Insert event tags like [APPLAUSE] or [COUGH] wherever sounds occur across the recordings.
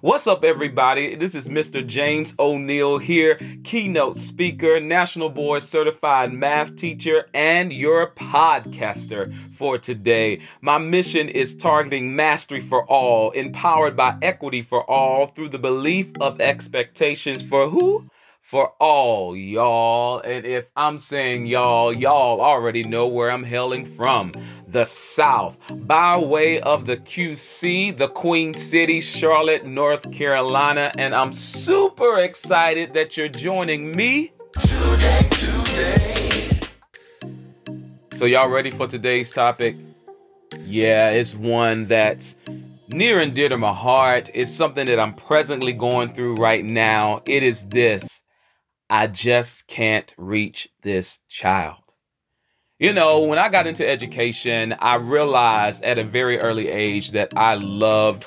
What's up, everybody? This is Mr. James O'Neal here, keynote speaker, national board certified math teacher, and your podcaster for today. My mission is targeting mastery for all, empowered by equity for all through the belief of expectations for who? For all y'all. And if I'm saying y'all, y'all already know where I'm hailing from the South by way of the QC, the Queen City, Charlotte, North Carolina. And I'm super excited that you're joining me today. today. So, y'all ready for today's topic? Yeah, it's one that's near and dear to my heart. It's something that I'm presently going through right now. It is this I just can't reach this child. You know, mm-hmm. when I got into mm-hmm. education, I realized at a very early age that I loved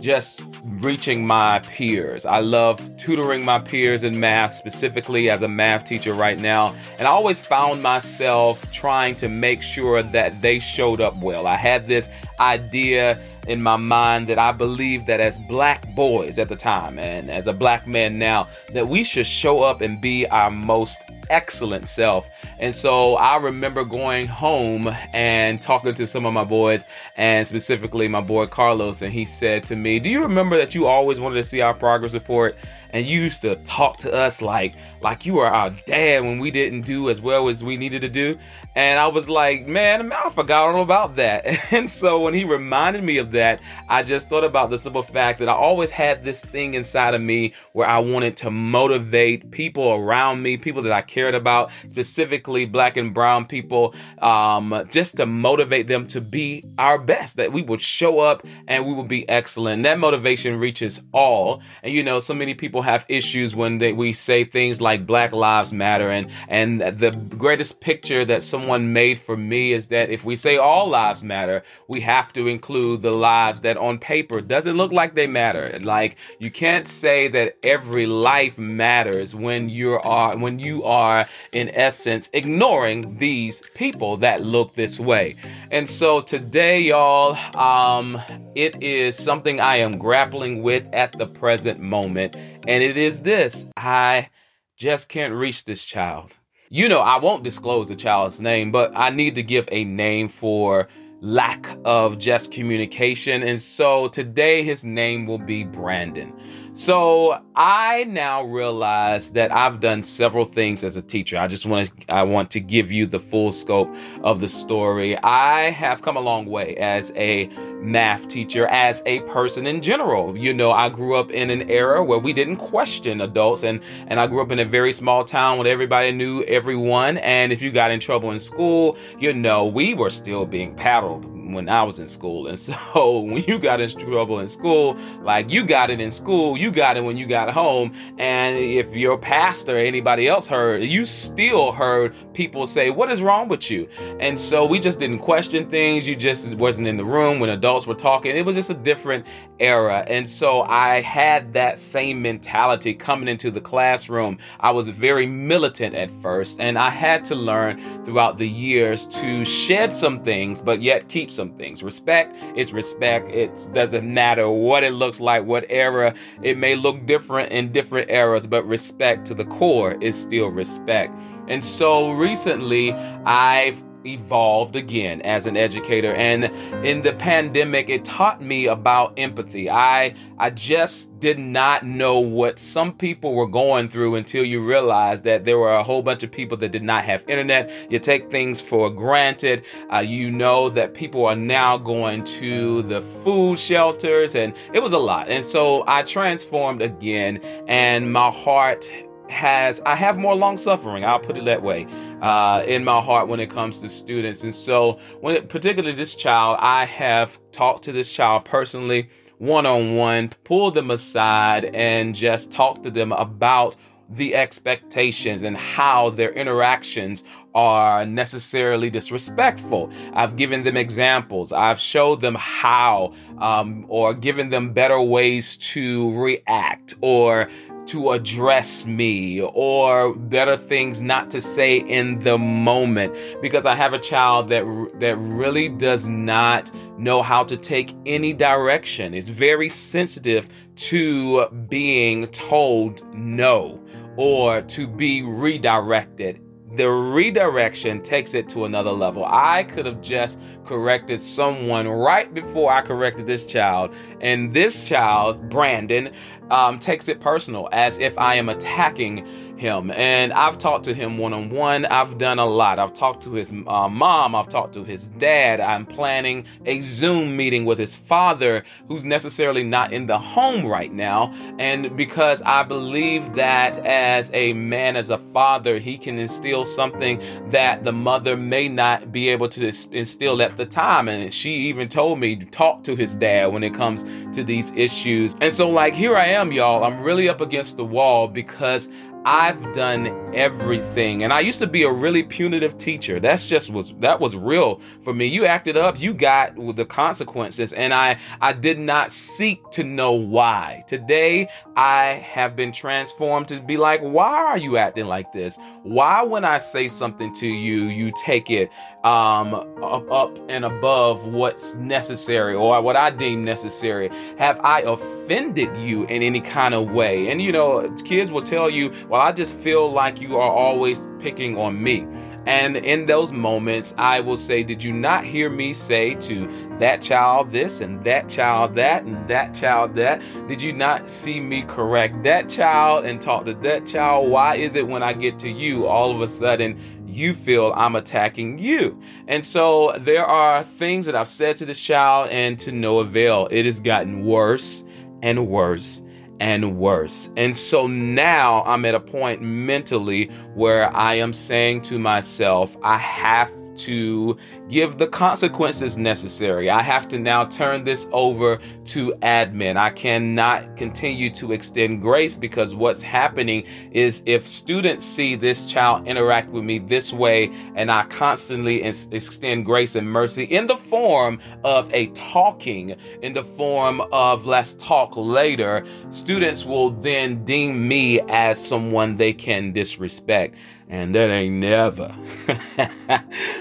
just reaching my peers. I love tutoring my peers in math, specifically as a math teacher right now. And I always found myself trying to make sure that they showed up well. I had this idea in my mind that I believe that as black boys at the time and as a black man now, that we should show up and be our most excellent self. And so I remember going home and talking to some of my boys, and specifically my boy Carlos, and he said to me, Do you remember that you always wanted to see our progress report? And you used to talk to us like like you were our dad when we didn't do as well as we needed to do. And I was like, man, I forgot all about that. [LAUGHS] And so when he reminded me of that, I just thought about the simple fact that I always had this thing inside of me where I wanted to motivate people around me, people that I cared about, specifically black and brown people, um, just to motivate them to be our best, that we would show up and we would be excellent. That motivation reaches all. And you know, so many people have issues when they, we say things like Black Lives Matter. And, and the greatest picture that someone made for me is that if we say all lives matter, we have to include the lives that on paper doesn't look like they matter. Like you can't say that every life matters when you are when you are in essence ignoring these people that look this way. And so today y'all um it is something I am grappling with at the present moment and it is this. I just can't reach this child. You know, I won't disclose the child's name, but I need to give a name for lack of just communication. And so today his name will be Brandon. So I now realize that I've done several things as a teacher. I just want to I want to give you the full scope of the story. I have come a long way as a math teacher, as a person in general. You know, I grew up in an era where we didn't question adults and and I grew up in a very small town where everybody knew everyone and if you got in trouble in school, you know, we were still being paddled when I was in school. And [LAUGHS] so when you got in trouble in school, like you got it in school, you got it when you got home. And if your pastor or anybody else heard, you still heard people say, What is wrong with you? And so we just didn't question things. You just wasn't in the room when adults were talking. It was just a different era. And so I had that same mentality coming into the classroom. I was very militant at first, and I had to learn throughout the years to shed some things, but yet keep some things. Respect is respect. It doesn't matter what it looks like, what era. It may look different in different eras, but respect to the core is still respect. And so recently, I've evolved again as an educator. And in the pandemic it taught me about empathy. I i just did not know what some people were going through until you realize that there were a whole bunch of people that did not have internet. You take things for granted. Uh, you know that people are now going to the food shelters and it was a lot. And so i transformed again and my heart has I have more long suffering. I'll put it that way uh, in my heart when it comes to students. And so, when it, particularly this child, I have talked to this child personally, one on one, pulled them aside, and just talked to them about the expectations and how their interactions are necessarily disrespectful. I've given them examples. I've showed them how, um, or given them better ways to react, or to address me or better things not to say in the moment because I have a child that that really does not know how to take any direction. It's very sensitive to being told no or to be redirected the redirection takes it to another level. I could have just corrected someone right before I corrected this child, and this child, Brandon, um, takes it personal as if I am attacking him. And I've talked to him one on one. I've done a lot. I've talked to his uh, mom. I've talked to his dad. I'm planning a Zoom meeting with his father, who's necessarily not in the home right now. And because I believe that as a man, as a father, he can instill something that the mother may not be able to instill at the time. And she even told me to talk to his dad when it comes to these issues. And so, like, here I am, y'all. I'm really up against the wall because I've done everything. And I used to be a really punitive teacher. That's just was that was real for me. You acted up, you got the consequences and I I did not seek to know why. Today I have been transformed to be like, why are you acting like this? Why when I say something to you, you take it um up, up and above what's necessary or what I deem necessary? Have I offended you in any kind of way? And you know, kids will tell you well, I just feel like you are always picking on me. And in those moments, I will say, Did you not hear me say to that child this and that child that and that child that? Did you not see me correct that child and talk to that child? Why is it when I get to you, all of a sudden, you feel I'm attacking you. And so there are things that I've said to this child and to no avail. It has gotten worse and worse and worse. And so now I'm at a point mentally where I am saying to myself, I have to give the consequences necessary. I have to now turn this over to admin. I cannot continue to extend grace because what's happening is if students see this child interact with me this way and I constantly extend grace and mercy in the form of a talking, in the form of let's talk later, students will then deem me as someone they can disrespect. And that ain't never, [LAUGHS]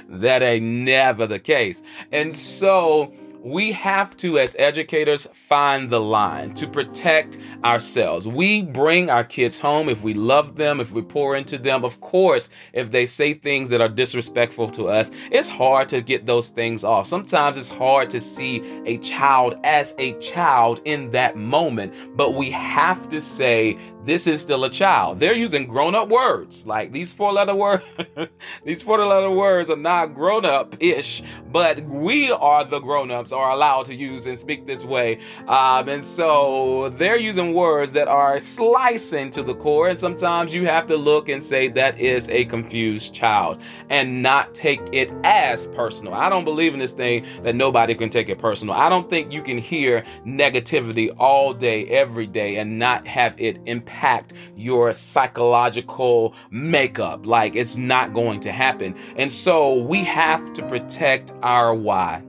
that ain't never the case. And so, we have to, as educators, find the line to protect ourselves. We bring our kids home if we love them, if we pour into them. Of course, if they say things that are disrespectful to us, it's hard to get those things off. Sometimes it's hard to see a child as a child in that moment, but we have to say, this is still a child. They're using grown up words. Like these four letter words, [LAUGHS] these four letter words are not grown up ish, but we are the grown ups are allowed to use and speak this way. Um, and so they're using words that are slicing to the core. And sometimes you have to look and say that is a confused child and not take it as personal. I don't believe in this thing that nobody can take it personal. I don't think you can hear negativity all day, every day, and not have it impact impact your psychological makeup. Like it's not going to happen. And so we have to protect our why.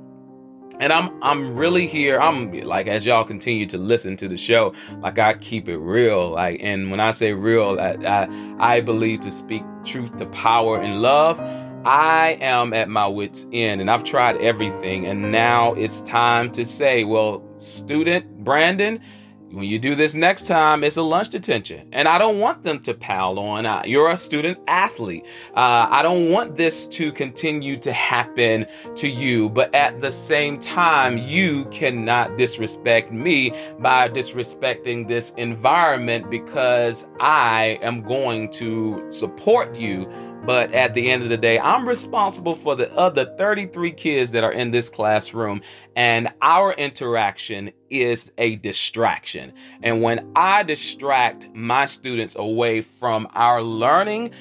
And I'm I'm really here. I'm like as y'all continue to listen to the show, like I keep it real. Like and when I say real, I I, I believe to speak truth to power and love. I am at my wits end and I've tried everything and now it's time to say, well, student Brandon, when you do this next time, it's a lunch detention. And I don't want them to pile on. Uh, you're a student athlete. Uh, I don't want this to continue to happen to you. But at the same time, you cannot disrespect me by disrespecting this environment because I am going to support you but at the end of the day, I'm responsible for the other 33 kids that are in this classroom, and our interaction is a distraction. And when I distract my students away from our learning,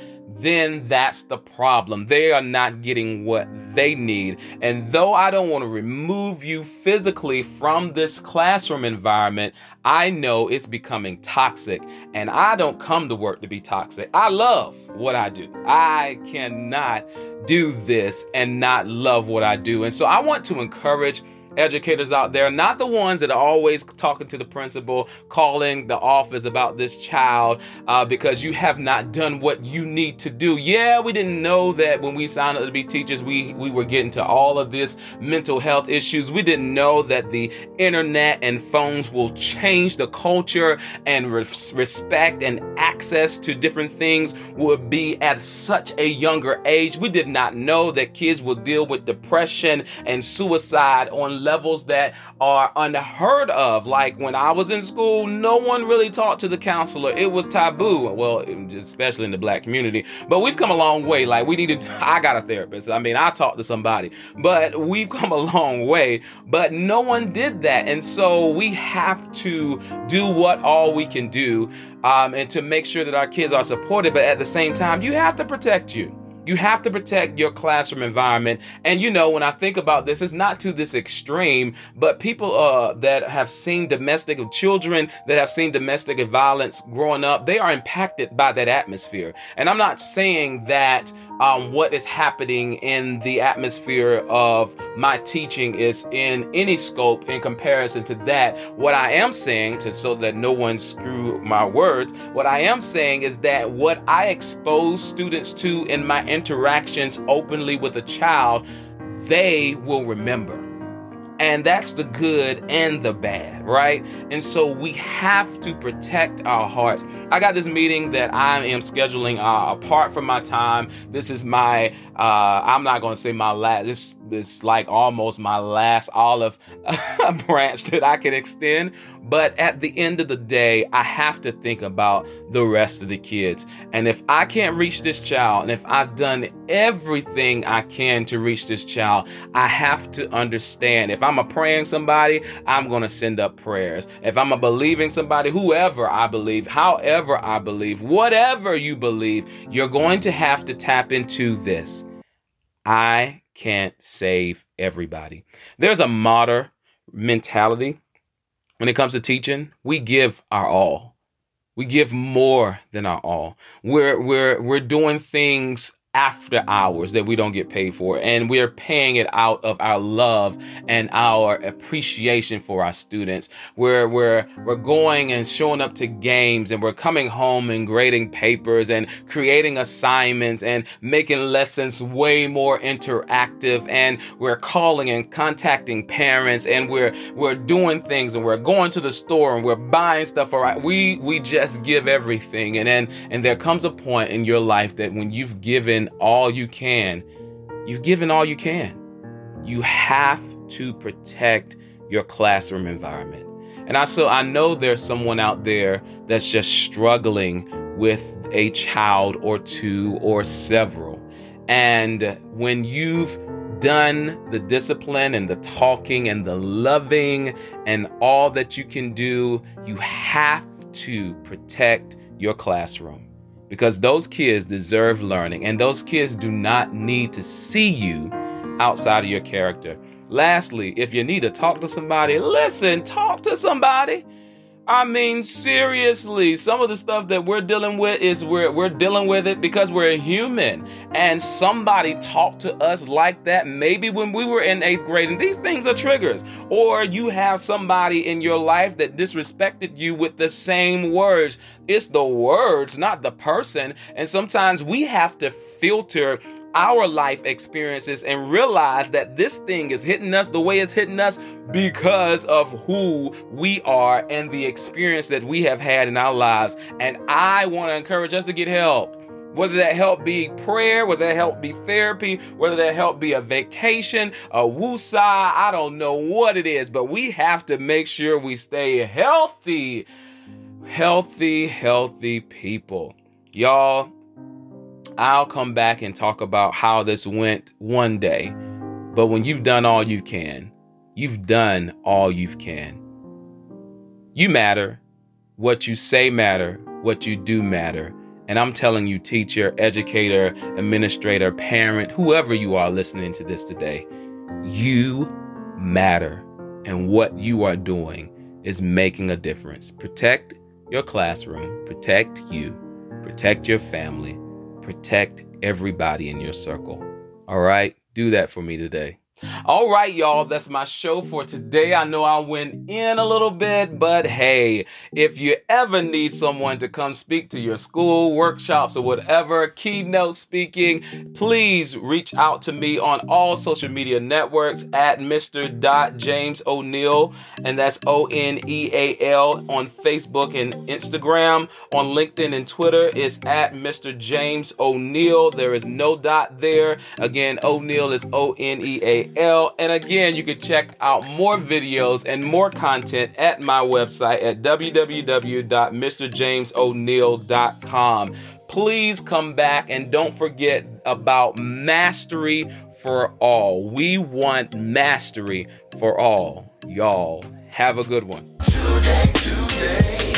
then that's the problem. They are not getting what they need. And though I don't want to remove you physically from this classroom environment, I know it's becoming toxic. And I don't come to work to be toxic. I love what I do. I cannot do this and not love what I do. And so I want to encourage educators out there, not the ones that are always talking to the principal, calling the office about this child uh, because you have not done what you need to do. Yeah, we didn't know that when we signed up to be teachers, we, we were getting to all of this mental health issues. We didn't know that the internet and phones will change the culture and res- respect and access to different things would be at such a younger age. We did not know that kids will deal with depression and suicide on levels that are unheard of. Like when I was in school, no one really talked to the counselor. It was taboo. Well, especially in the black community. But we've come a long way. Like we needed, [LAUGHS] I got a therapist. I mean, I talked to somebody, but we've [LAUGHS] come a long way. But no one did that. And so we have to do what all we can do um, and to make sure that our kids are supported. But at the same time, you have to protect you. You have to protect your classroom environment. And you know, when I think about this, it's not to this extreme, but people uh, that have seen domestic children that have seen domestic violence growing up, they are impacted by that atmosphere. And I'm not saying that um, what is happening in the atmosphere of my teaching is in any scope in comparison to that. What I am saying, to so that no one screw my words, what I am saying is that what I expose students to in my interactions openly with a child, they will remember. And that's the good and the bad, right? And so we have to protect our hearts. I got this meeting that I am scheduling uh, apart from my time. This is my, uh, I'm not going to say my last, this is like almost my last olive [LAUGHS] branch that I can extend. But at the end of the day, I have to think about the rest of the kids. And if I can't reach this child, and if I've done everything I can to reach this child, I have to understand. If I'm a praying somebody, I'm going to send up prayers. If I'm a believing somebody, whoever I believe, however I believe, whatever you believe, you're going to have to tap into this. I can't save everybody. There's a martyr mentality when it comes to teaching, we give our all. We give more than our all. We're we're we're doing things after hours that we don't get paid for. And we're paying it out of our love and our appreciation for our students. We're, we're, we're going and showing up to games and we're coming home and grading papers and creating assignments and making lessons way more interactive. And we're calling and contacting parents and we're, we're doing things and we're going to the store and we're buying stuff. All right. We, we just give everything. And then, and there comes a point in your life that when you've given given all you can, you've given all you can. You have to protect your classroom environment. And I so I know there's someone out there that's just struggling with a child or two or several. And when you've done the discipline and the talking and the loving and all that you can do, you have to protect your classroom because those kids deserve learning and those kids do not need to see you outside of your character. Lastly, if you need to talk to somebody, listen, talk to somebody. I mean, seriously, some of the stuff that we're dealing with is we're, we're dealing with it because we're human. And somebody talked to us like that maybe when we were in eighth grade. And these things are triggers. Or you have somebody in your life that disrespected you with the same words. It's the words, not the person. And sometimes we have to filter our life experiences and realize that this thing is hitting us the way it's hitting us because of who we are and the experience that we have had in our lives. And I want to encourage us to get help. Whether that help be prayer, whether that help be therapy, whether that help be a vacation, a woosah, I don't know what it is, but we have to make sure we stay healthy. Healthy, healthy people. Y'all, I'll come back and talk about how this went one day. But when you've done all you can, you've done all you can. You matter. What you say matter. What you do matter. And I'm telling you, teacher, educator, administrator, parent, whoever you are listening to this today, you matter. And what you are doing is making a difference. Protect your classroom, protect you, protect your family, protect everybody in your circle. All right? Do that for me today. All right, y'all, that's my show for today. I know I went in a little bit, but hey, if you ever need someone to come speak to your school, workshops, or whatever, keynote speaking, please reach out to me on all social media networks at Mr. James Oneal, and that's O N E A L on Facebook and Instagram. On LinkedIn and Twitter, it's at Mr. James Oneal. There is no dot there. Again, O'Neal is O N E A L. And again, you can check out more videos and more content at my website at www.mrjamesoneal.com. Please come back and don't forget about mastery for all. We want mastery for all. Y'all, have a good one. Today, today.